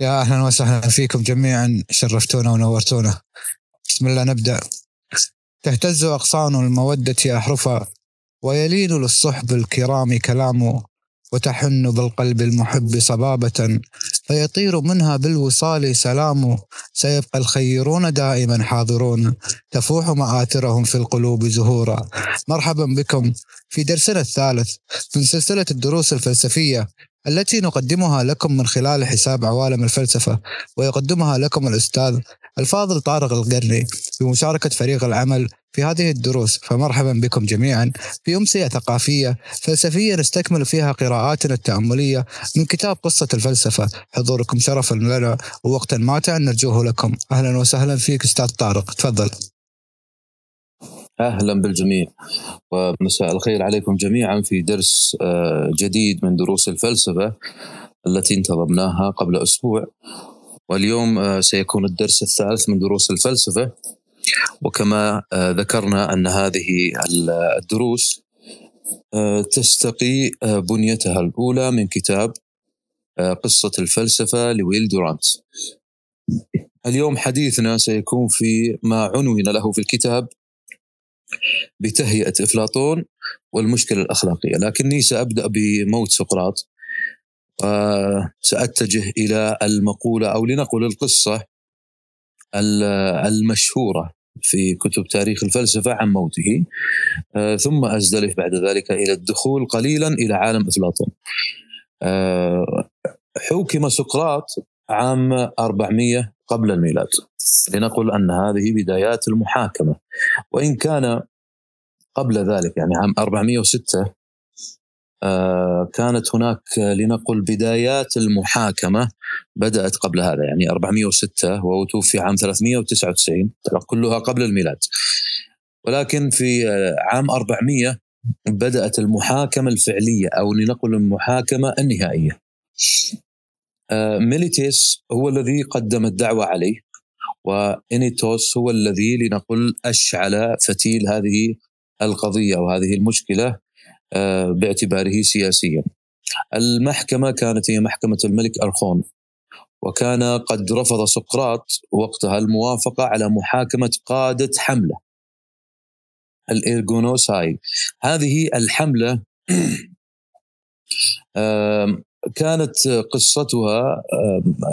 يا أهلا وسهلا فيكم جميعا شرفتونا ونورتونا. بسم الله نبدأ. تهتز أغصان المودة احرفا ويلين للصحب الكرام كلام وتحن بالقلب المحب صبابة. فيطير منها بالوصال سلام سيبقى الخيرون دائما حاضرون. تفوح مآثرهم في القلوب زهورا. مرحبا بكم في درسنا الثالث من سلسلة الدروس الفلسفية التي نقدمها لكم من خلال حساب عوالم الفلسفة ويقدمها لكم الأستاذ الفاضل طارق القرني بمشاركة فريق العمل في هذه الدروس. فمرحبا بكم جميعا في أمسية ثقافية فلسفية نستكمل فيها قراءاتنا التأملية من كتاب قصة الفلسفة. حضوركم شرفا لنا ووقتا ماتعا نرجوه لكم. أهلا وسهلا فيك أستاذ طارق. تفضل. أهلا بالجميع. ومساء الخير عليكم جميعا في درس آه، جديد من دروس الفلسفة التي انتظمناها قبل أسبوع. واليوم آه، سيكون الدرس الثالث من دروس الفلسفة. وكما آه، ذكرنا أن هذه الدروس تستقي بنيتها الأولى من كتاب قصة الفلسفة لويل دورانت. اليوم حديثنا سيكون في ما عنون له في الكتاب بتهيئة أفلاطون والمشكلة الأخلاقية. لكني سأبدأ بموت سقراط وسأتجه إلى المقولة أو لنقل القصة المشهورة في كتب تاريخ الفلسفة عن موته ثم أزدلف بعد ذلك إلى الدخول قليلا إلى عالم أفلاطون. آه، حوكم سقراط عام 400 قبل الميلاد. لنقل أن هذه بدايات المحاكمة. وإن كان قبل ذلك يعني عام 406 آه، كانت هناك لنقل بدايات المحاكمة بدأت قبل هذا يعني 406 وتوفي عام 399 كلها قبل الميلاد. ولكن في آه، عام 400 بدأت المحاكمة الفعلية أو لنقل المحاكمة النهائية. ميليتيس هو الذي قدم الدعوة عليه وإنيتوس هو الذي لنقل أشعل فتيل هذه القضية أو هذه المشكلة آه، باعتباره سياسيا. المحكمة كانت هي محكمة الملك أرخون وكان قد رفض سقراط وقتها الموافقة على محاكمة قادة حملة الإرغونوساي هذه الحملة كانت قصتها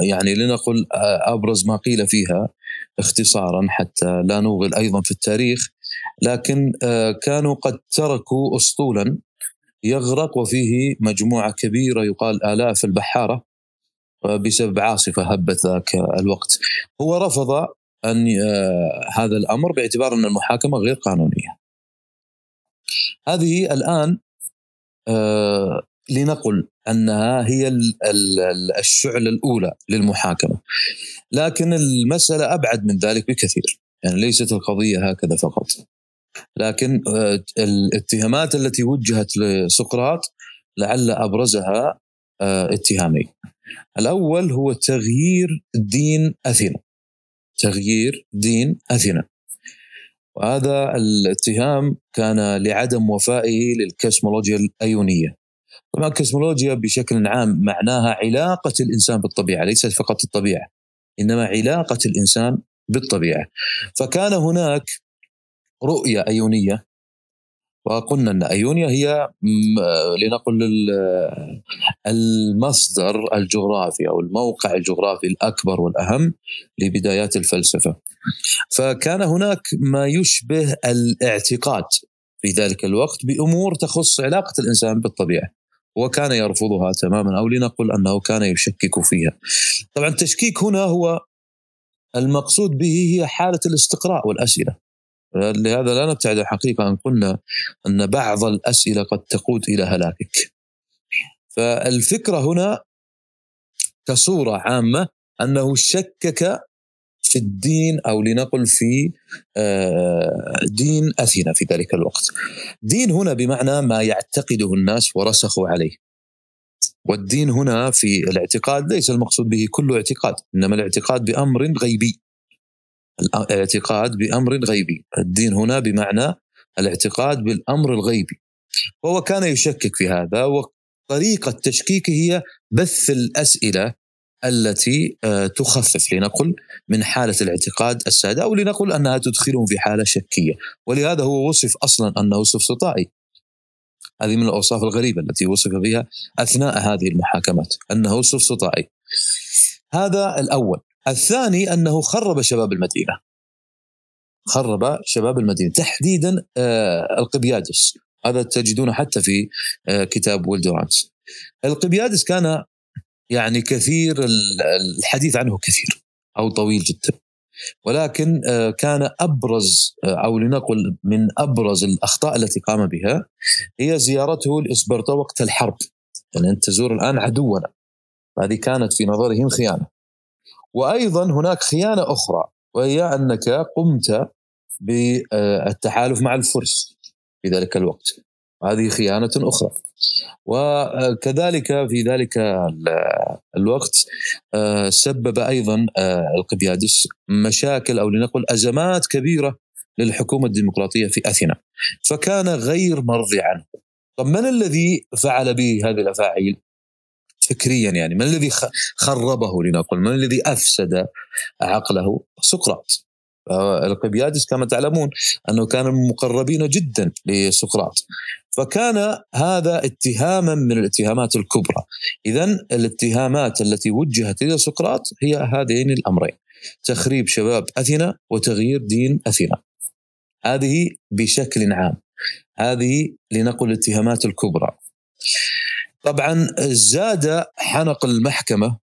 يعني لنقل آه، أبرز ما قيل فيها اختصارا حتى لا نوغل أيضا في التاريخ لكن آه، كانوا قد تركوا اسطولا يغرق وفيه مجموعة كبيرة يقال آلاف البحارة آه، بسبب عاصفة هبت ذاك الوقت. هو رفض أن هذا الأمر باعتبار أن المحاكمة غير قانونية. هذه الآن لنقل أنها هي الشعلة الأولى للمحاكمة. لكن المسألة أبعد من ذلك بكثير. يعني ليست القضية هكذا فقط. لكن آه، الاتهامات التي وجهت لسقراط لعل أبرزها آه، اتهامين. الأول هو تغيير دين أثينا. تغيير دين أثينا. وهذا الاتهام كان لعدم وفائه للكسمولوجيا الأيونية. طبعا الكسمولوجيا بشكل عام معناها علاقة الإنسان بالطبيعة ليست فقط الطبيعة إنما علاقة الإنسان بالطبيعة. فكان هناك رؤية أيونية وقلنا أن أيونيا هي لنقل المصدر الجغرافي أو الموقع الجغرافي الأكبر والأهم لبدايات الفلسفة. فكان هناك ما يشبه الاعتقاد في ذلك الوقت بأمور تخص علاقة الإنسان بالطبيعة. وكان يرفضها تماما أو لنقل أنه كان يشكك فيها. طبعا التشكيك هنا هو المقصود به هي حالة الاستقراء والأسئلة. لهذا لا نبتعد الحقيقة ان قلنا أن بعض الأسئلة قد تقود إلى هلاكك. فالفكرة هنا كصورة عامة أنه شكك في الدين أو لنقل في آه، دين أثينا في ذلك الوقت. دين هنا بمعنى ما يعتقده الناس ورسخوا عليه. والدين هنا في الاعتقاد ليس المقصود به كل اعتقاد، إنما الاعتقاد بأمر غيبي. الاعتقاد بأمر غيبي، الدين هنا بمعنى الاعتقاد بالأمر الغيبي. وهو كان يشكك في هذا وطريقة تشكيكه هي بث الأسئلة التي آه، تخفف لنقل من حالة الاعتقاد السادة أو لنقل أنها تدخلهم في حالة شكية. ولهذا هو وصف أصلا أنه سفسطائي هذه من الأوصاف الغريبة التي وصف بها أثناء هذه المحاكمات أنه سفسطائي هذا الأول. الثاني أنه خرب شباب المدينة. خرب شباب المدينة. تحديدا آه، القبيادس. هذا تجدونه حتى في آه، كتاب ويلدورانس القبيادس كان يعني كثير الحديث عنه كثير أو طويل جدا. ولكن آه، كان أبرز أو لنقل من أبرز الأخطاء التي قام بها هي زيارته لاسبرتا وقت الحرب. يعني انت تزور الآن عدونا. هذه كانت في نظرهم خيانة. وأيضا هناك خيانة أخرى وهي أنك قمت بالتحالف مع الفرس في ذلك الوقت. هذه خيانة أخرى. وكذلك في ذلك الوقت آه، سبب أيضا آه، القبيادس مشاكل أو لنقل أزمات كبيرة للحكومة الديمقراطية في أثينا. فكان غير مرضي عنه. طب من الذي فعل به هذه الأفاعيل؟ فكريا يعني من الذي خربه لنقل؟ من الذي أفسد عقله؟ سقراط. القبيادس كما تعلمون أنه كان من المقربين جدا لسقراط. فكان هذا اتهاما من الاتهامات الكبرى. اذا الاتهامات التي وجهت إلى سقراط هي هذين الأمرين تخريب شباب أثينا وتغيير دين أثينا. هذه بشكل عام. هذه لنقل الاتهامات الكبرى. طبعا زاد حنق المحكمة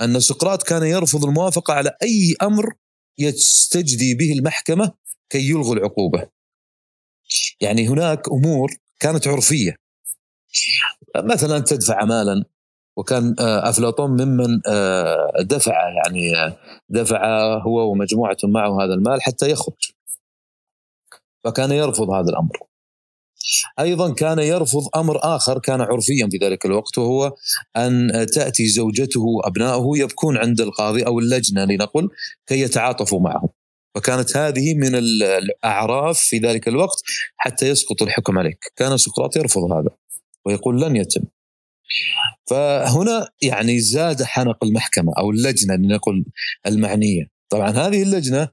أن سقراط كان يرفض الموافقة على أي أمر يستجدي به المحكمة كي يلغوا العقوبة. يعني هناك أمور كانت عرفية. مثلا تدفع مالا وكان آه، أفلاطون ممن آه، دفع يعني آه، دفع هو ومجموعة معه هذا المال حتى يخرج. فكان يرفض هذا الأمر. أيضا كان يرفض أمر آخر كان عرفيا في ذلك الوقت وهو أن تأتي زوجته وأبنائه يبكون عند القاضي أو اللجنة لنقل كي يتعاطفوا معهم فكانت هذه من الأعراف في ذلك الوقت حتى يسقط الحكم عليك. كان سقراط يرفض هذا ويقول لن يتم. فهنا يعني زاد حنق المحكمة أو اللجنة لنقل المعنية. طبعا هذه اللجنة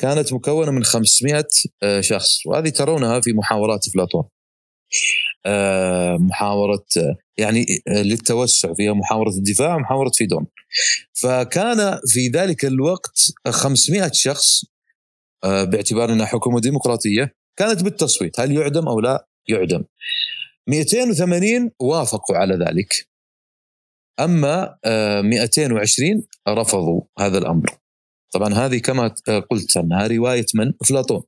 كانت مكونة من 500 آه، شخص وهذه ترونها في محاورات أفلاطون. آه، محاورة يعني آه، للتوسع فيها محاورة الدفاع ومحاورة فيدون. فكان في ذلك الوقت 500 شخص باعتبار إنها حكومة ديمقراطية كانت بالتصويت هل يعدم أو لا يعدم. 280 وافقوا على ذلك. أما 220 رفضوا هذا الأمر. طبعا هذه كما قلت أنها رواية من؟ أفلاطون.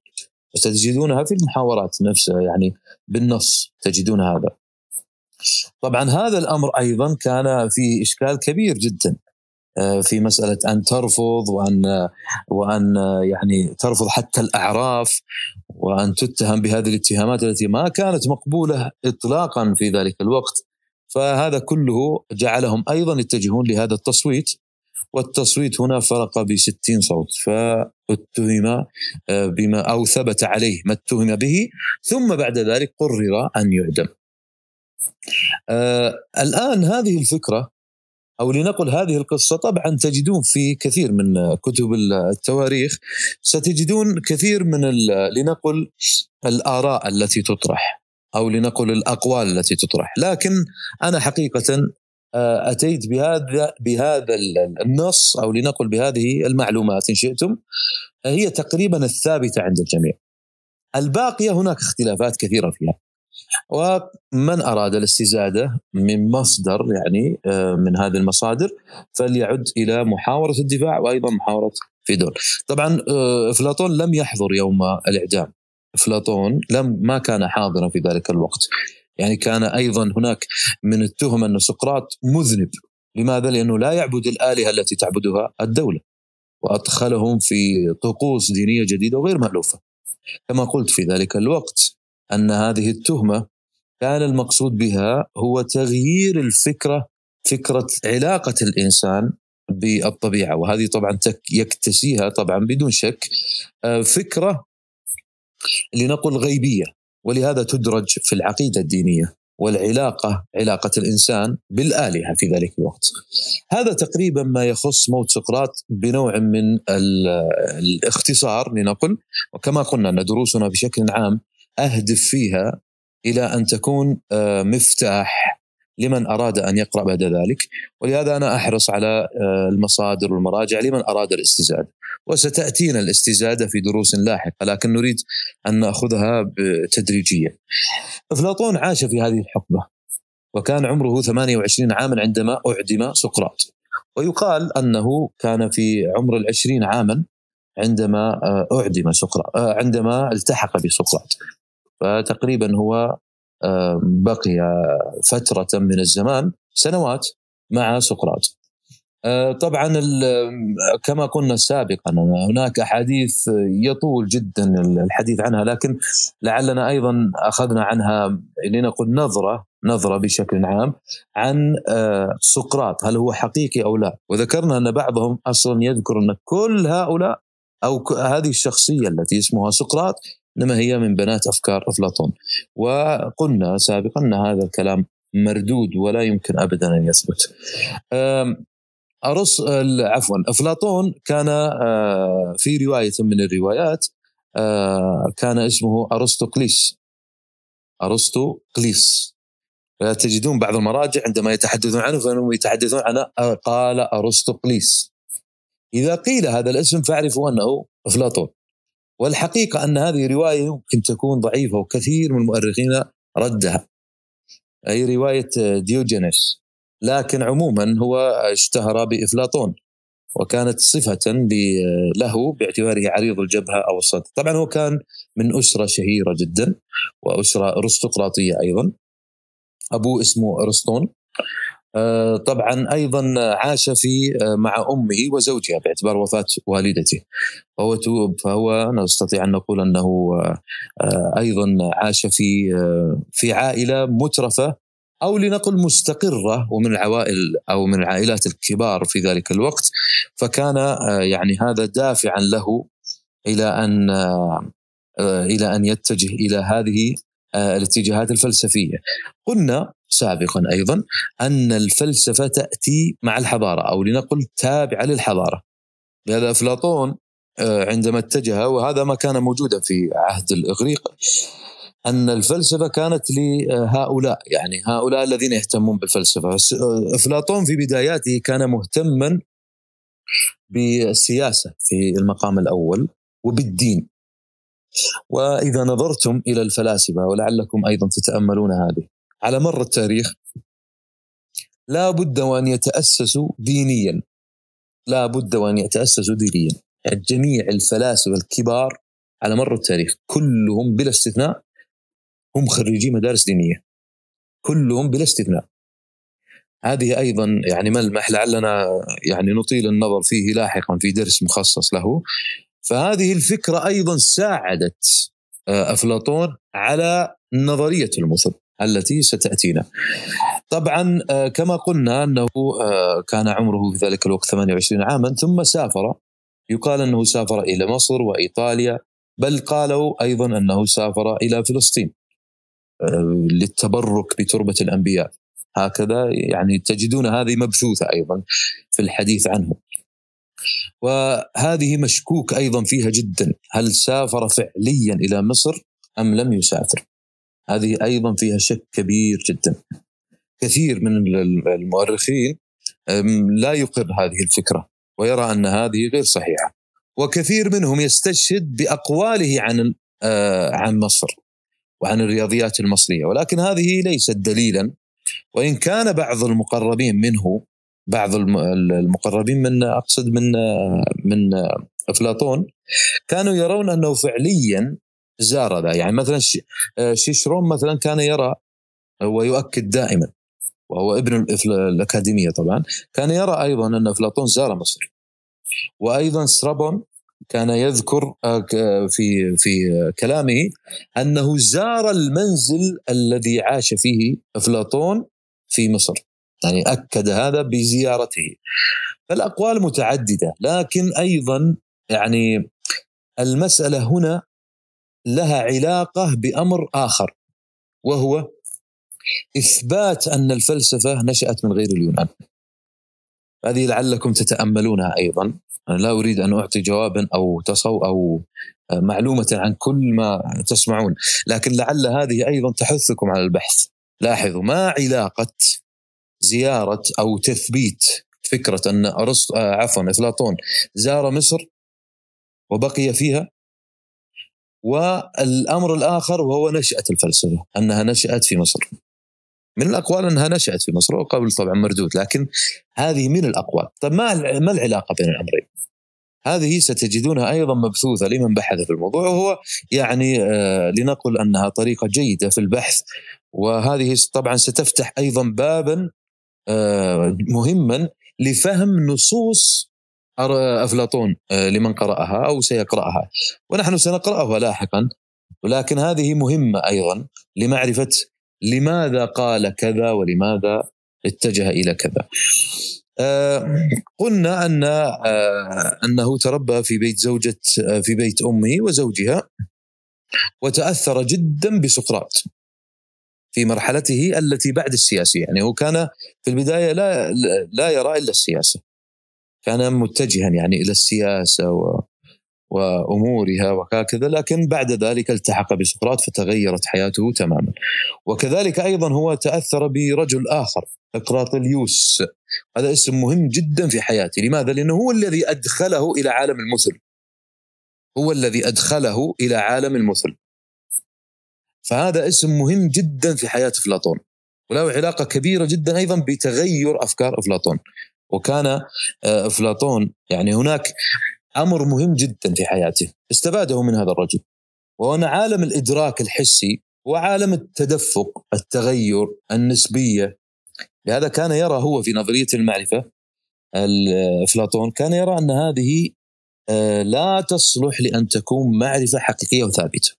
ستجدونها في المحاورات نفسها يعني بالنص تجدون هذا. طبعا هذا الأمر أيضا كان في إشكال كبير جدا. آه، في مسألة أن ترفض وأن وأن يعني ترفض حتى الأعراف وأن تتهم بهذه الاتهامات التي ما كانت مقبولة اطلاقا في ذلك الوقت فهذا كله جعلهم أيضا يتجهون لهذا التصويت والتصويت هنا فرق ب 60 صوت فاتهم آه، بما أو ثبت عليه ما اتهم به ثم بعد ذلك قرر أن يعدم. آه الآن هذه الفكرة أو لنقل هذه القصة طبعا تجدون في كثير من كتب التواريخ ستجدون كثير من لنقل الآراء التي تطرح أو لنقل الأقوال التي تطرح لكن أنا حقيقه آه، أتيت بهذا بهذا النص أو لنقل بهذه المعلومات إن شئتم هي تقريبا الثابتة عند الجميع. الباقية هناك اختلافات كثيرة فيها. ومن أراد الاستزادة من مصدر يعني آه، من هذه المصادر فليعد إلى محاورة الدفاع وأيضا محاورة فيدون. طبعا آه، إفلاطون لم يحضر يوم الإعدام. إفلاطون لم ما كان حاضرا في ذلك الوقت. يعني كان أيضا هناك من التهم أن سقراط مذنب لماذا؟ لأنه لا يعبد الآلهة التي تعبدها الدولة وأدخلهم في طقوس دينية جديدة وغير مألوفة كما قلت في ذلك الوقت أن هذه التهمة كان المقصود بها هو تغيير الفكرة فكرة علاقة الإنسان بالطبيعة. وهذه طبعا يكتسيها طبعا بدون شك آه، فكرة لنقل غيبية. ولهذا تدرج في العقيدة الدينية والعلاقة علاقة الإنسان بالآلهة في ذلك الوقت. هذا تقريبا ما يخص موت سقراط بنوع من الاختصار لنقل. وكما قلنا أن دروسنا بشكل عام أهدف فيها إلى أن تكون آه، مفتاح لمن أراد أن يقرأ بعد ذلك. ولهذا أنا أحرص على آه، المصادر والمراجع لمن أراد الاستزادة. وستأتينا الاستزادة في دروس لاحقة لكن نريد أن نأخذها تدريجيا. أفلاطون عاش في هذه الحقبة وكان عمره 28 عاما عندما أعدم سقراط. ويقال أنه كان في عمر العشرين عاما عندما آه، أعدم سقراط عندما التحق بسقراط. فتقريبا هو بقي فترة من الزمان سنوات مع سقراط. آه، طبعا كما قلنا سابقا هناك احاديث يطول جدا الحديث عنها لكن لعلنا أيضا أخذنا عنها لنقل نظرة نظرة بشكل عام عن آه، سقراط هل هو حقيقي أو لا. وذكرنا أن بعضهم أصلا يذكر أن كل هؤلاء أو هذه الشخصية التي اسمها سقراط إنما هي من بنات أفكار أفلاطون. وقلنا سابقا أن هذا الكلام مردود ولا يمكن ابدا أن يثبت. أرس عفوا أفلاطون كان آه، في رواية من الروايات آه، كان اسمه أرسطوقليس أرسطوقليس تجدون بعض المراجع عندما يتحدثون عنه فانهم يتحدثون آه، قال ارسطوقليس إذا قيل هذا الاسم فاعرفوا أنه أفلاطون. والحقيقة أن هذه رواية يمكن تكون ضعيفة وكثير من المؤرخين ردها. أي رواية ديوجينيس. لكن عموما هو اشتهر بإفلاطون وكانت صفة له باعتباره عريض الجبهة أو الصدر طبعا هو كان من أسرة شهيرة جدا وأسرة أرستقراطية أيضا. أبوه اسمه أرسطون طبعا أيضا عاش في آه، مع أمه وزوجها باعتبار وفاة والدته فهو فهو نستطيع أن نقول أنه آه، أيضا عاش في في عائلة مترفة أو لنقل مستقرة ومن العوائل أو من العائلات الكبار في ذلك الوقت فكان آه، يعني هذا دافعا له إلى أن آه، إلى أن يتجه إلى هذه آه، الاتجاهات الفلسفية. قلنا سابقا أيضا أن الفلسفة تأتي مع الحضارة أو لنقل تابعه للحضارة. لهذا أفلاطون عندما اتجه وهذا ما كان موجودا في عهد الإغريق أن الفلسفة كانت لهؤلاء يعني هؤلاء الذين يهتمون بالفلسفة أفلاطون في بداياته كان مهتما بالسياسة في المقام الأول وبالدين وإذا نظرتم إلى الفلاسفة ولعلكم أيضا تتأملون هذه على مر التاريخ لا بد وأن يتاسسوا دينيا. لا بد وأن يتاسسوا دينيا. جميع الفلاسفة الكبار على مر التاريخ كلهم بلا استثناء هم خريجي مدارس دينية. كلهم بلا استثناء. هذه أيضا يعني ملمح لعلنا يعني نطيل النظر فيه لاحقا في درس مخصص له. فهذه الفكرة أيضا ساعدت آه، أفلاطون على نظرية المثل. التي ستأتينا. طبعا آه، كما قلنا أنه آه، كان عمره في ذلك الوقت 28 عاما ثم سافر يقال أنه سافر إلى مصر وإيطاليا بل قالوا أيضا أنه سافر إلى فلسطين. للتبرك بتربة الأنبياء هكذا يعني تجدون هذه مبثوثة أيضا في الحديث عنه وهذه مشكوك أيضا فيها جدا هل سافر فعليا إلى مصر أم لم يسافر هذه أيضا فيها شك كبير جدا. كثير من المؤرخين لا يقر هذه الفكرة ويرى أن هذه غير صحيحة. وكثير منهم يستشهد بأقواله عن آه، عن مصر وعن الرياضيات المصرية. ولكن هذه ليست دليلا. وإن كان بعض المقربين منه بعض المقربين من أقصد من من أفلاطون كانوا يرون أنه فعليا زار ذا يعني مثلا شيشرون مثلا كان يرى ويؤكد دائما وهو ابن الأكاديمية طبعا كان يرى أيضا أن أفلاطون زار مصر. وأيضا سترابون كان يذكر آه، في في كلامه أنه زار المنزل الذي عاش فيه أفلاطون في مصر. يعني أكد هذا بزيارته. فالأقوال متعددة لكن أيضا يعني المسألة هنا لها علاقة بأمر آخر وهو إثبات أن الفلسفة نشأت من غير اليونان. هذه لعلكم تتأملونها أيضا. أنا لا أريد أن أعطي جوابا أو تصو أو معلومة عن كل ما تسمعون لكن لعل هذه أيضا تحثكم على البحث. لاحظوا ما علاقة زيارة أو تثبيت فكرة أن أرسط آه عفوا أفلاطون زار مصر وبقي فيها؟ والأمر الآخر وهو نشأة الفلسفة أنها نشأت في مصر. من الأقوال أنها نشأت في مصر وقبل طبعا مردود لكن هذه من الأقوال. طيب ما ما العلاقة بين الأمرين؟ هذه ستجدونها أيضا مبثوثة لمن بحث في الموضوع وهو يعني آه لنقل أنها طريقة جيدة في البحث. وهذه طبعا ستفتح أيضا بابا آه مهما لفهم نصوص أفلاطون آه لمن قرأها أو سيقرأها. ونحن سنقرأها لاحقا ولكن هذه مهمة أيضا لمعرفة لماذا قال كذا ولماذا اتجه إلى كذا. آه قلنا أن آه أنه تربى في بيت زوجة في بيت أمه وزوجها وتأثر جدا بسقراط في مرحلته التي بعد السياسة يعني هو كان في البداية لا لا يرى إلا السياسة. كان متجها يعني إلى السياسة و وأمورها وهكذا لكن بعد ذلك التحق بسقراط فتغيرت حياته تماما. وكذلك أيضا هو تأثر برجل آخر اقراطليوس هذا اسم مهم جدا في حياته لماذا؟ لأنه هو الذي أدخله إلى عالم المثل. هو الذي أدخله إلى عالم المثل. فهذا اسم مهم جدا في حياة أفلاطون. وله علاقة كبيرة جدا أيضا بتغير أفكار أفلاطون. وكان أفلاطون يعني هناك أمر مهم جدا في حياته. استفاده من هذا الرجل. ان عالم الإدراك الحسي وعالم التدفق التغير النسبية. لهذا كان يرى هو في نظرية المعرفة افلاطون كان يرى أن هذه لا تصلح لأن تكون معرفة حقيقية وثابتة.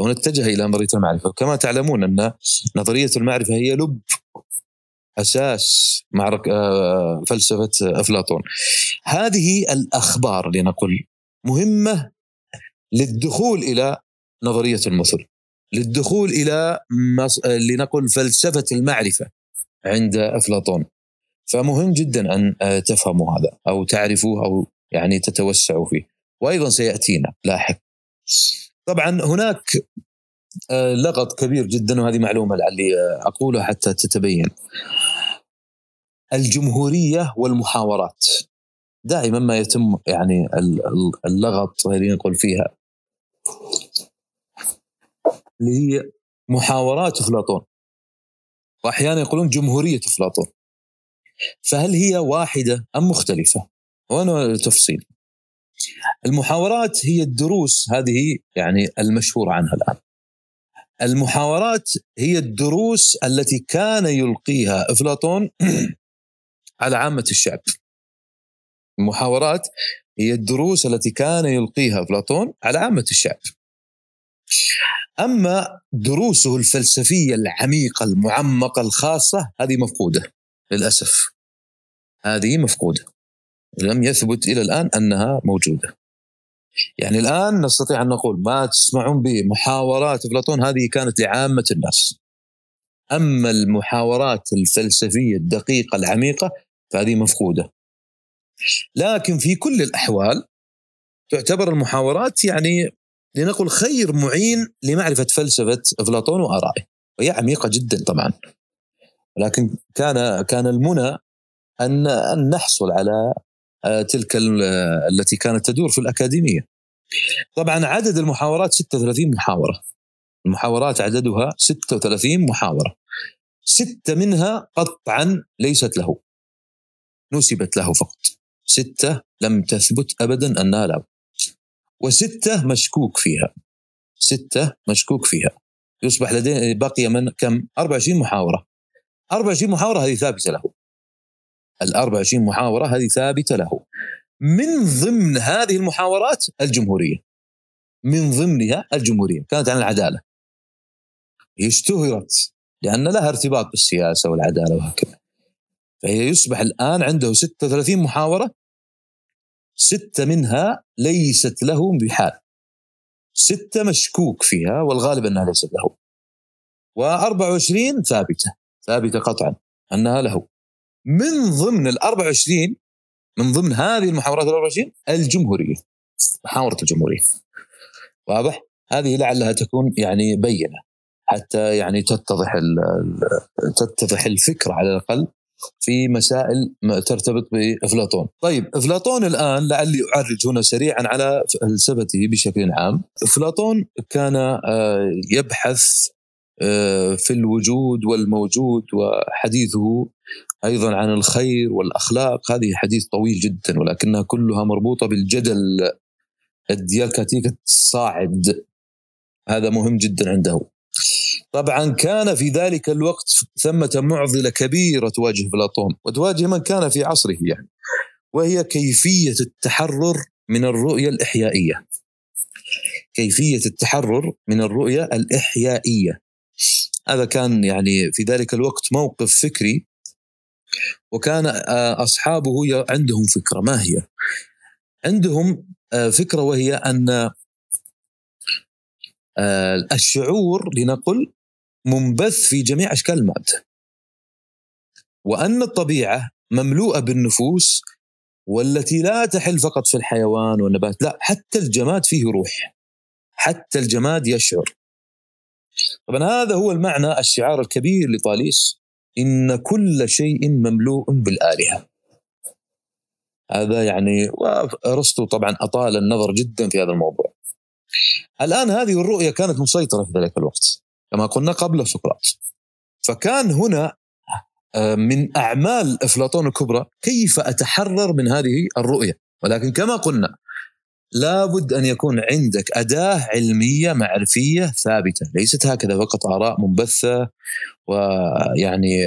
ونتجه إلى نظرية المعرفة. كما تعلمون أن نظرية المعرفة هي لب أساس معركه فلسفة أفلاطون. هذه الأخبار لنقل مهمة للدخول إلى نظرية المثل للدخول إلى لنقل فلسفة المعرفة عند أفلاطون. فمهم جدا أن تفهموا هذا أو تعرفوه أو يعني تتوسعوا فيه. وأيضا سيأتينا لاحق. طبعا هناك لغط كبير جدا وهذه معلومة لعلي أقولها حتى تتبين. الجمهورية والمحاورات. دائما ما يتم يعني اللغط خلينا نقول فيها. اللي هي محاورات أفلاطون. واحيانا يقولون جمهورية أفلاطون. فهل هي واحدة أم مختلفة؟ وأنا التفصيل المحاورات هي الدروس هذه يعني المشهور عنها الآن. المحاورات هي الدروس التي كان يلقيها أفلاطون على عامة الشعب. المحاورات هي الدروس التي كان يلقيها أفلاطون على عامة الشعب. أما دروسه الفلسفية العميقة المعمقة الخاصة هذه مفقودة للأسف. هذه مفقودة. لم يثبت إلى الآن أنها موجودة. يعني الآن نستطيع أن نقول ما تسمعون بمحاورات أفلاطون هذه كانت لعامة الناس أما المحاورات الفلسفية الدقيقة العميقة فهذه مفقودة. لكن في كل الأحوال تعتبر المحاورات يعني لنقل خير معين لمعرفة فلسفة أفلاطون وآرائه وهي عميقة جدا طبعا. ولكن كان كان المنى ان أن نحصل على تلك التي كانت تدور في الأكاديمية. طبعا عدد المحاورات 36 محاورة. المحاورات عددها 36 محاورة. ستة منها قطعا ليست له. نسبت له فقط. ستة لم تثبت ابدا أنها له. وستة مشكوك فيها. ستة مشكوك فيها. يصبح لدينا بقي من كم؟ 24 محاورة. 24 محاورة هذه ثابتة له. ال 24 محاورة هذه ثابتة له. من ضمن هذه المحاورات الجمهورية. من ضمنها الجمهورية، كانت عن العدالة. هي اشتهرت لأن لها ارتباط بالسياسة والعدالة وهكذا. فهي يصبح الآن عنده 36 محاورة ستة منها ليست له بحال ستة مشكوك فيها والغالب أنها ليست له و24 ثابتة ثابتة قطعا أنها له من ضمن ال 24 من ضمن هذه المحاورات ال 24 الجمهورية محاورة الجمهورية واضح؟ هذه لعلها تكون يعني بينة حتى يعني تتضح تتضح الفكرة على الأقل في مسائل ترتبط بأفلاطون. طيب أفلاطون الآن لعلي أعرج هنا سريعا على فلسفته بشكل عام. أفلاطون كان آه، يبحث آه، في الوجود والموجود وحديثه أيضا عن الخير والأخلاق. هذه حديث طويل جدا ولكنها كلها مربوطة بالجدل. الديالكتيك الصاعد هذا مهم جدا عنده. طبعا كان في ذلك الوقت ثمة معضلة كبيرة تواجه أفلاطون وتواجه من كان في عصره يعني وهي كيفية التحرر من الرؤية الإحيائية. كيفية التحرر من الرؤية الإحيائية. هذا كان يعني في ذلك الوقت موقف فكري وكان آه، أصحابه عندهم فكرة. ما هي؟ عندهم آه، فكرة وهي أن آه، الشعور لنقل منبث في جميع أشكال المادة. وأن الطبيعة مملوءة بالنفوس والتي لا تحل فقط في الحيوان والنبات لا حتى الجماد فيه روح. حتى الجماد يشعر. طبعا هذا هو المعنى الشعار الكبير لطاليس. إن كل شيء مملوء بالآلهة. هذا يعني وأرسطو طبعا أطال النظر جدا في هذا الموضوع. الآن هذه الرؤية كانت مسيطرة في ذلك الوقت كما قلنا قبل سقراط. فكان هنا آه، من أعمال أفلاطون الكبرى كيف أتحرر من هذه الرؤية. ولكن كما قلنا لابد أن يكون عندك أداة علمية معرفية ثابتة ليست هكذا فقط آراء منبثة ويعني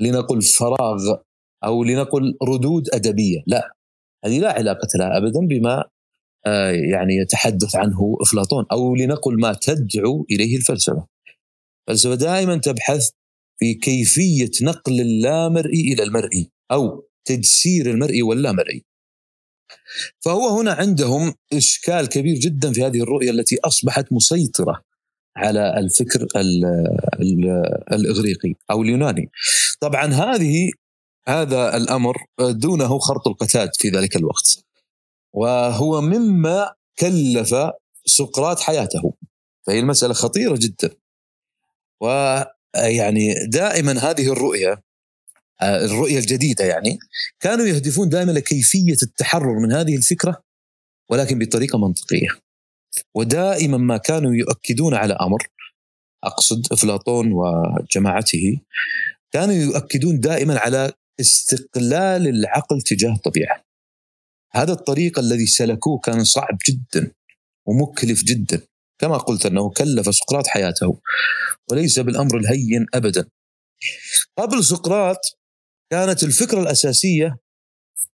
لنقل فراغ أو لنقل ردود أدبية لا هذه لا علاقة لها أبدا بما آه، يعني يتحدث عنه أفلاطون أو لنقل ما تدعو إليه الفلسفة. الفلسفة دائما تبحث في كيفية نقل اللامرئي إلى المرئي أو تجسير المرئي واللامرئي. فهو هنا عندهم إشكال كبير جدا في هذه الرؤية التي أصبحت مسيطرة على الفكر ال ال الإغريقي أو اليوناني. طبعا هذه هذا الأمر دونه خرط القتاد في ذلك الوقت. وهو مما كلف سقراط حياته فهي المسألة خطيرة جدا ويعني دائما هذه الرؤية الرؤية الجديدة يعني كانوا يهدفون دائما لكيفية التحرر من هذه الفكرة ولكن بطريقة منطقية ودائما ما كانوا يؤكدون على أمر أقصد أفلاطون وجماعته كانوا يؤكدون دائما على استقلال العقل تجاه الطبيعة هذا الطريق الذي سلكوه كان صعب جدا ومكلف جدا. كما قلت أنه كلف سقراط حياته وليس بالأمر الهين ابدا. قبل سقراط كانت الفكرة الأساسية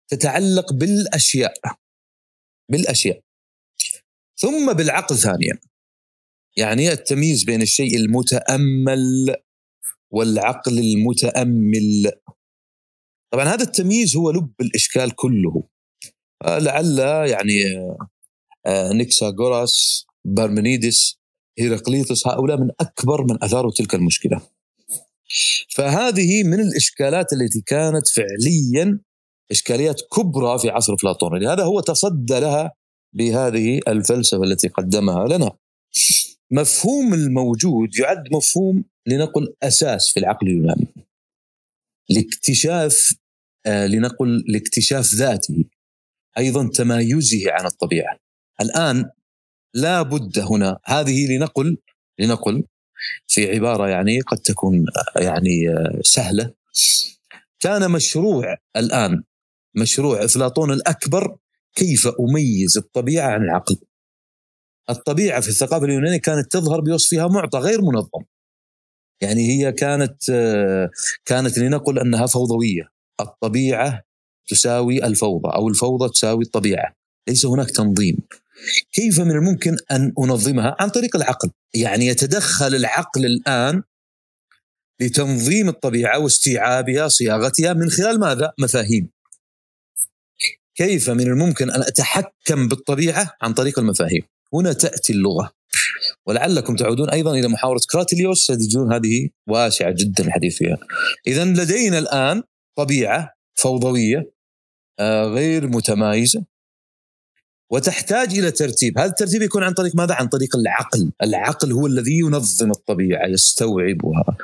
تتعلق بالأشياء بالأشياء. ثم بالعقل ثانيا. يعني التمييز بين الشيء المتأمل والعقل المتأمل. طبعا هذا التمييز هو لب الإشكال كله. لعل يعني آه، نيكساغوراس بارمنيدس هيراقليطس هؤلاء من أكبر من أثاروا تلك المشكلة. فهذه من الإشكالات التي كانت فعليا إشكاليات كبرى في عصر افلاطون، لهذا هو تصدى لها بهذه الفلسفة التي قدمها لنا. مفهوم الموجود يعد مفهوم لنقل أساس في العقل اليوناني. لاكتشاف آه، لنقل لاكتشاف ذاته أيضا تمايزه عن الطبيعة. الآن لا بد هنا هذه لنقل لنقل في عبارة يعني قد تكون يعني سهلة كان مشروع الآن مشروع إفلاطون الأكبر كيف أميز الطبيعة عن العقل. الطبيعة في الثقافة اليونانية كانت تظهر بوصفها معطى غير منظم. يعني هي كانت كانت لنقل أنها فوضوية. الطبيعة تساوي الفوضى أو الفوضى تساوي الطبيعة ليس هناك تنظيم كيف من الممكن أن أنظمها عن طريق العقل يعني يتدخل العقل الآن لتنظيم الطبيعة واستيعابها صياغتها من خلال ماذا مفاهيم كيف من الممكن أن أتحكم بالطبيعة عن طريق المفاهيم هنا تأتي اللغة ولعلكم تعودون أيضا إلى محاورة كراتيليوس ستجدون هذه واسعة جدا الحديث فيها. اذا لدينا الآن طبيعة فوضوية آه، غير متمايزة وتحتاج إلى ترتيب، هذا الترتيب يكون عن طريق ماذا؟ عن طريق العقل، العقل هو الذي ينظم الطبيعة، يستوعبها،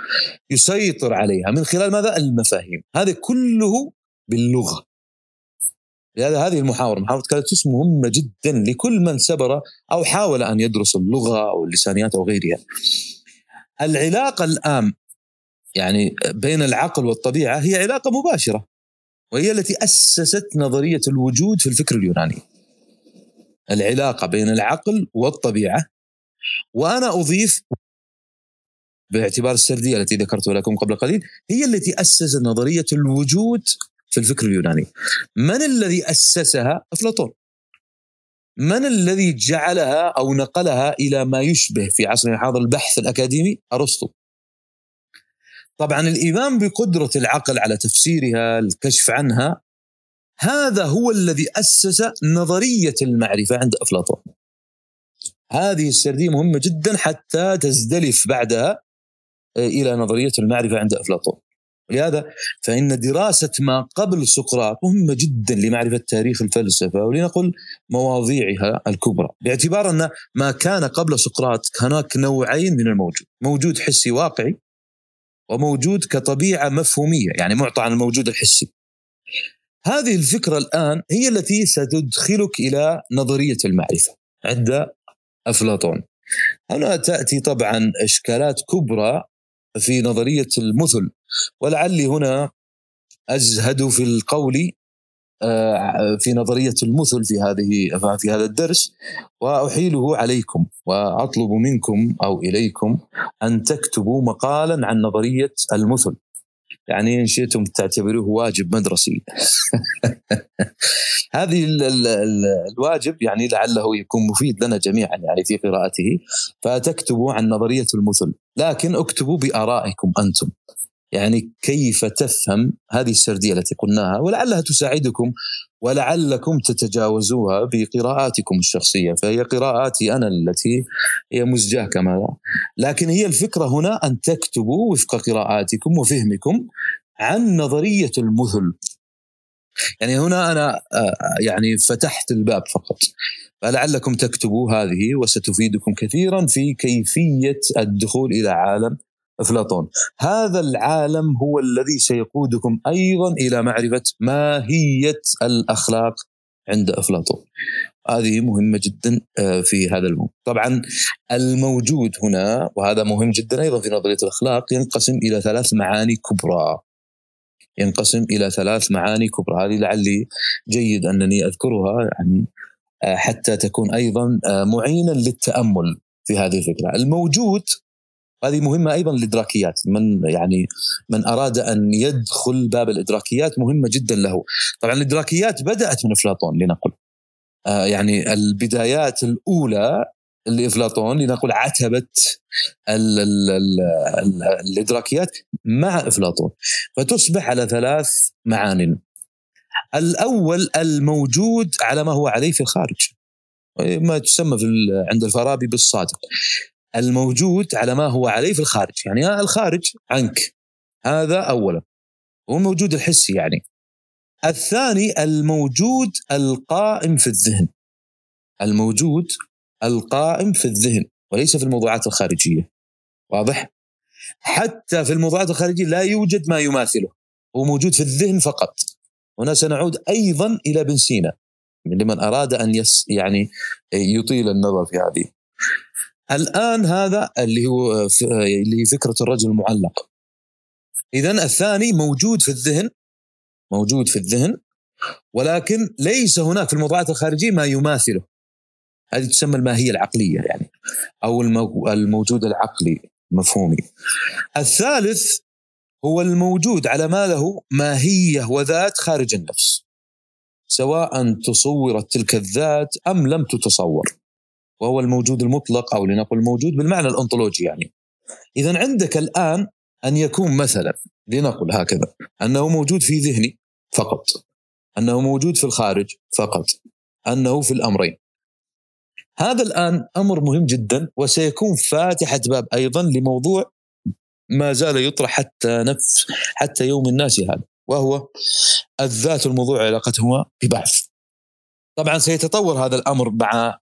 يسيطر عليها من خلال ماذا؟ المفاهيم، هذا كله باللغة. لهذا هذه المحاورة محاورة كالتوس مهمة جدا لكل من سبر أو حاول أن يدرس اللغة أو اللسانيات أو غيرها. العلاقة الآن يعني بين العقل والطبيعة هي علاقة مباشرة وهي التي أسست نظرية الوجود في الفكر اليوناني. العلاقة بين العقل والطبيعة وأنا أضيف باعتبار السردية التي ذكرت لكم قبل قليل هي التي أسست نظرية الوجود في الفكر اليوناني. من الذي أسسها؟ أفلاطون. من الذي جعلها أو نقلها إلى ما يشبه في عصرنا الحاضر البحث الأكاديمي؟ أرسطو. طبعا الإيمان بقدرة العقل على تفسيرها الكشف عنها هذا هو الذي أسس نظرية المعرفة عند أفلاطون. هذه السردية مهمة جدا حتى تزدلف بعدها إلى نظرية المعرفة عند أفلاطون. ولهذا فإن دراسة ما قبل سقراط مهمة جدا لمعرفة تاريخ الفلسفة ولنقل مواضيعها الكبرى باعتبار أن ما كان قبل سقراط هناك نوعين من الموجود موجود حسي واقعي وموجود كطبيعة مفهومية يعني معطى عن الموجود الحسي. هذه الفكرة الآن هي التي ستدخلك إلى نظرية المعرفة عند أفلاطون. هنا تأتي طبعا إشكالات كبرى في نظرية المثل. ولعلي هنا أزهد في القول آه، في نظرية المثل في هذه في هذا الدرس. وأحيله عليكم وأطلب منكم أو إليكم أن تكتبوا مقالا عن نظرية المثل. يعني إن شئتم تعتبروه واجب مدرسي. هذه ال ال ال الواجب يعني لعله يكون مفيد لنا جميعا يعني في قراءته. فتكتبوا عن نظرية المثل لكن اكتبوا بآرائكم أنتم. يعني كيف تفهم هذه السردية التي قلناها ولعلها تساعدكم ولعلكم تتجاوزوها بقراءاتكم الشخصية فهي قراءاتي أنا التي هي مزجاة كما لكن هي الفكرة هنا أن تكتبوا وفق قراءاتكم وفهمكم عن نظرية المثل يعني هنا أنا آه، يعني فتحت الباب فقط. فلعلكم تكتبوا هذه وستفيدكم كثيرا في كيفية الدخول إلى عالم أفلاطون. هذا العالم هو الذي سيقودكم أيضا إلى معرفة ماهية الأخلاق عند أفلاطون. هذه مهمة جدا آه، في هذا الموضوع. طبعا الموجود هنا وهذا مهم جدا أيضا في نظرية الأخلاق ينقسم إلى ثلاث معاني كبرى. ينقسم إلى ثلاث معاني كبرى. هذه لعلي جيد أنني أذكرها يعني آه، حتى تكون أيضا آه، معينا للتأمل في هذه الفكرة. الموجود هذه مهمة أيضا الإدراكيات من يعني من أراد أن يدخل باب الإدراكيات مهمة جدا له. طبعا الإدراكيات بدأت من أفلاطون لنقل. آه يعني البدايات الأولى لإفلاطون لنقول عتبت ال ال ال ال الإدراكيات مع إفلاطون. فتصبح على ثلاث معان. الأول الموجود على ما هو عليه في الخارج. ما تسمى في عند الفارابي بالصادق. الموجود على ما هو عليه في الخارج. يعني الخارج عنك. هذا اولا. هو الموجود الحسي يعني. الثاني الموجود القائم في الذهن. الموجود القائم في الذهن وليس في الموضوعات الخارجية. واضح؟ حتى في الموضوعات الخارجية لا يوجد ما يماثله. هو موجود في الذهن فقط. هنا سنعود أيضا إلى ابن سينا لمن أراد أن يس يعني يطيل النظر في هذه. الآن هذا اللي هو اللي هي فكرة الرجل المعلق. اذا الثاني موجود في الذهن موجود في الذهن ولكن ليس هناك في الموضوعات الخارجية ما يماثله. هذه تسمى الماهية العقلية يعني أو الموجود العقلي مفهومي. الثالث هو الموجود على ما له ماهية وذات خارج النفس سواء تصورت تلك الذات أم لم تتصور. وهو الموجود المطلق أو لنقل الموجود بالمعنى الأنطولوجي يعني. اذا عندك الآن أن يكون مثلا لنقل هكذا أنه موجود في ذهني فقط أنه موجود في الخارج فقط أنه في الأمرين. هذا الآن أمر مهم جدا وسيكون فاتحة باب أيضا لموضوع ما زال يطرح حتى نفس حتى يوم الناس هذا وهو الذات والموضوع علاقتهما ببعض. طبعا سيتطور هذا الأمر مع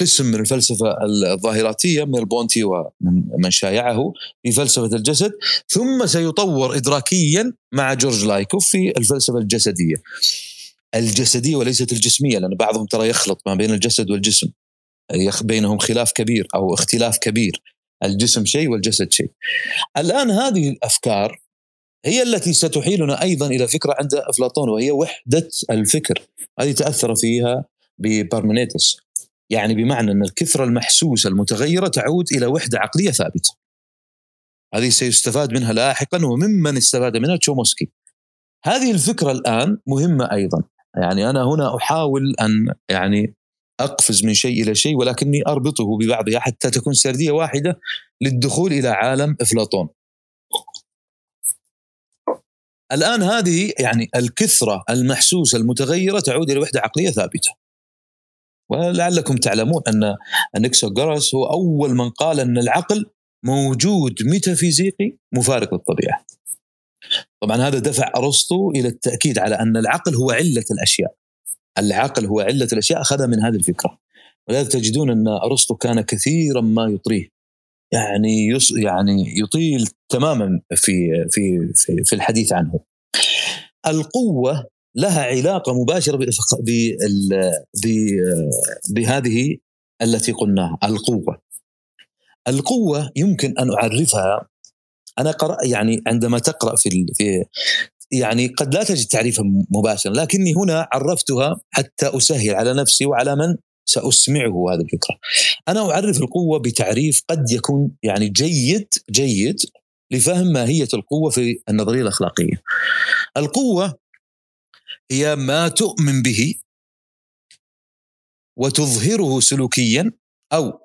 قسم من الفلسفه الظاهراتية من البونتي ومن شايعه في فلسفة الجسد ثم سيطور ادراكيا مع جورج لايكوف في الفلسفة الجسدية. الجسدية وليست الجسمية لأن بعضهم ترى يخلط ما بين الجسد والجسم. بينهم خلاف كبير أو اختلاف كبير. الجسم شيء والجسد شيء. الآن هذه الأفكار هي التي ستحيلنا أيضا إلى فكرة عند أفلاطون وهي وحدة الفكر. هذه تأثر فيها ببارمنيتس يعني بمعنى أن الكثرة المحسوسة المتغيرة تعود إلى وحدة عقلية ثابتة هذه سيستفاد منها لاحقا وممن استفاد منها تشومسكي هذه الفكرة الآن مهمة أيضا يعني أنا هنا أحاول أن يعني أقفز من شيء إلى شيء ولكني أربطه ببعضها حتى تكون سردية واحدة للدخول إلى عالم أفلاطون. الآن هذه يعني الكثرة المحسوسة المتغيرة تعود إلى وحدة عقلية ثابتة. ولعلكم تعلمون أن انكسوغوراس هو أول من قال أن العقل موجود ميتافيزيقي مفارق للطبيعة. طبعا هذا دفع أرسطو إلى التأكيد على أن العقل هو علة الأشياء. العقل هو علة الأشياء اخذها من هذه الفكرة. ولذلك تجدون أن أرسطو كان كثيرا ما يطريه يعني يص يعني يطيل تماما في في في, في الحديث عنه. القوة لها علاقة مباشرة بهذه التي قلناها القوة. القوة يمكن أن أعرفها أنا قرأ يعني عندما تقرأ في في يعني قد لا تجد تعريفا مباشرا لكني هنا عرفتها حتى أسهل على نفسي وعلى من سأسمعه هذه الفكرة. أنا أعرف القوة بتعريف قد يكون يعني جيد جيد لفهم ماهية القوة في النظرية الأخلاقية. القوة هي ما تؤمن به وتظهره سلوكيا أو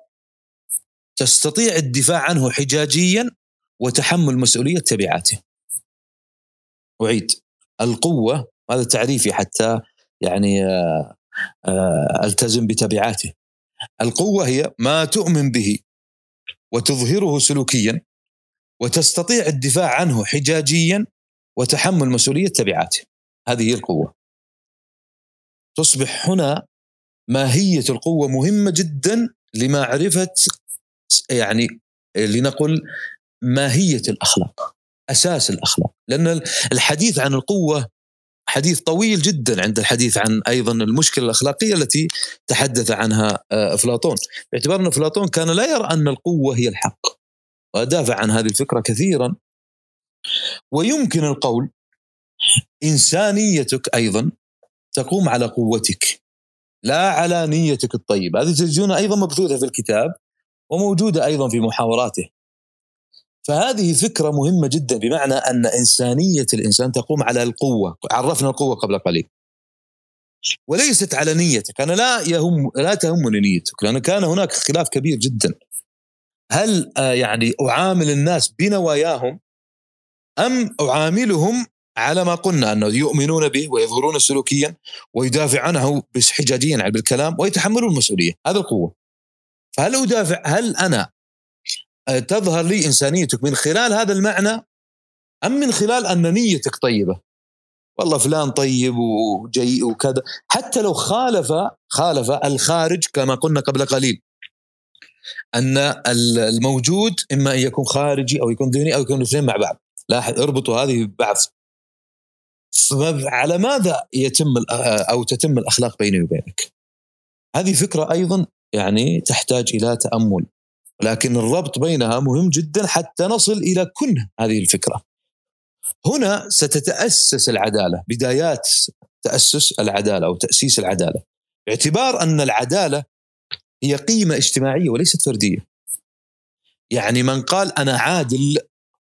تستطيع الدفاع عنه حجاجيا وتحمل مسؤولية تبعاته. أعيد القوة هذا تعريفي حتى يعني آه، آه، ألتزم بتبعاته. القوة هي ما تؤمن به وتظهره سلوكيا وتستطيع الدفاع عنه حجاجيا وتحمل مسؤولية تبعاته. هذه هي القوة. تصبح هنا ماهية القوة مهمة جدا لمعرفة يعني لنقل ماهية الأخلاق أساس الأخلاق. لأن الحديث عن القوة حديث طويل جدا عند الحديث عن أيضا المشكلة الأخلاقية التي تحدث عنها آه، أفلاطون. باعتبار أن أفلاطون كان لا يرى أن القوة هي الحق ودافع عن هذه الفكرة كثيرا. ويمكن القول إنسانيتك أيضا تقوم على قوتك لا على نيتك الطيبة. هذه تجدونها أيضا مبثوثة في الكتاب وموجودة أيضا في محاوراته. فهذه فكرة مهمة جدا بمعنى أن إنسانية الإنسان تقوم على القوة. عرفنا القوة قبل قليل. وليست على نيتك. أنا لا يهم لا تهمني نيتك لأن كان هناك خلاف كبير جدا. هل آه، يعني أعامل الناس بنواياهم أم أعاملهم على ما قلنا أنه يؤمنون به ويظهرون سلوكيا ويدافع عنه حجاجيا بالكلام ويتحملون المسؤولية. هذا القوة. فهل أدافع هل أنا تظهر لي إنسانيتك من خلال هذا المعنى؟ أم من خلال أن نيتك طيبة؟ والله فلان طيب وجيء وكذا. حتى لو خالف خالف الخارج كما قلنا قبل قليل أن الموجود إما أن يكون خارجي أو يكون ذهني أو يكون الاثنين مع بعض. لاحظ اربطوا هذه ببعض. على ماذا يتم أو تتم الأخلاق بيني وبينك هذه فكرة أيضا يعني تحتاج إلى تأمل لكن الربط بينها مهم جدا حتى نصل إلى كنه هذه الفكرة. هنا ستتأسس العدالة، بدايات تأسس العدالة أو تأسيس العدالة. باعتبار أن العدالة هي قيمة اجتماعية وليست فردية. يعني من قال أنا عادل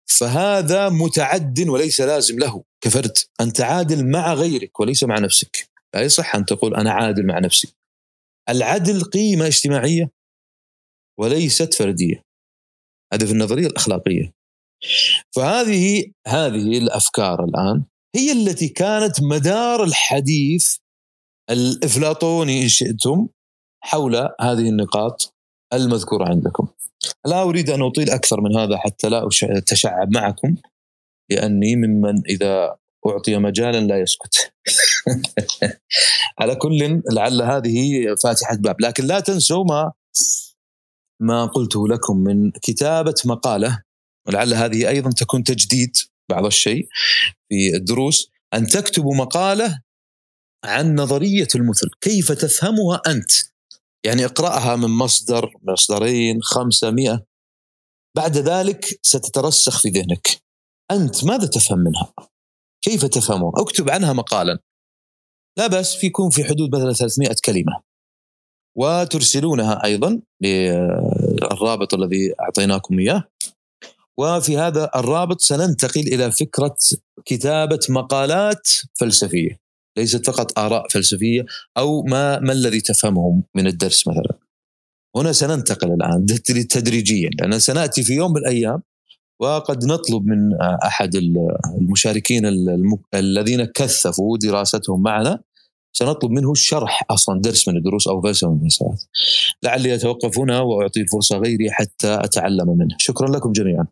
فهذا متعد وليس لازم له كفرد، انت عادل مع غيرك وليس مع نفسك. لا يصح أن تقول أنا عادل مع نفسي. العدل قيمة اجتماعية وليست فردية هذا في النظرية الأخلاقية فهذه هذه الأفكار الآن هي التي كانت مدار الحديث الإفلاطوني إن شئتم حول هذه النقاط المذكورة عندكم. لا أريد أن أطيل أكثر من هذا حتى لا أتشعب معكم لأني ممن إذا أعطي مجالا لا يسكت. على كل لعل هذه فاتحة باب. لكن لا تنسوا ما ما قلته لكم من كتابة مقالة ولعل هذه أيضا تكون تجديد بعض الشيء في الدروس أن تكتبوا مقالة عن نظرية المثل. كيف تفهمها أنت؟ يعني اقرأها من مصدر مصدرين خمسة مئة بعد ذلك ستترسخ في ذهنك. أنت ماذا تفهم منها؟ كيف تفهمها اكتب عنها مقالا. لا بس فيكون في حدود مثلا 300 كلمة. وترسلونها أيضا للرابط الذي أعطيناكم إياه. وفي هذا الرابط سننتقل إلى فكرة كتابة مقالات فلسفية. ليست فقط آراء فلسفية أو ما ما الذي تفهمه من الدرس مثلا هنا سننتقل الآن تدريجيا لأن سنأتي في يوم من الأيام وقد نطلب من أحد المشاركين الذين كثفوا دراستهم معنا سنطلب منه شرح أصلا درس من الدروس أو فلسفة من الفلسفات. لعلي أتوقف هنا وأعطي الفرصه غيري حتى أتعلم منه. شكرا لكم جميعا.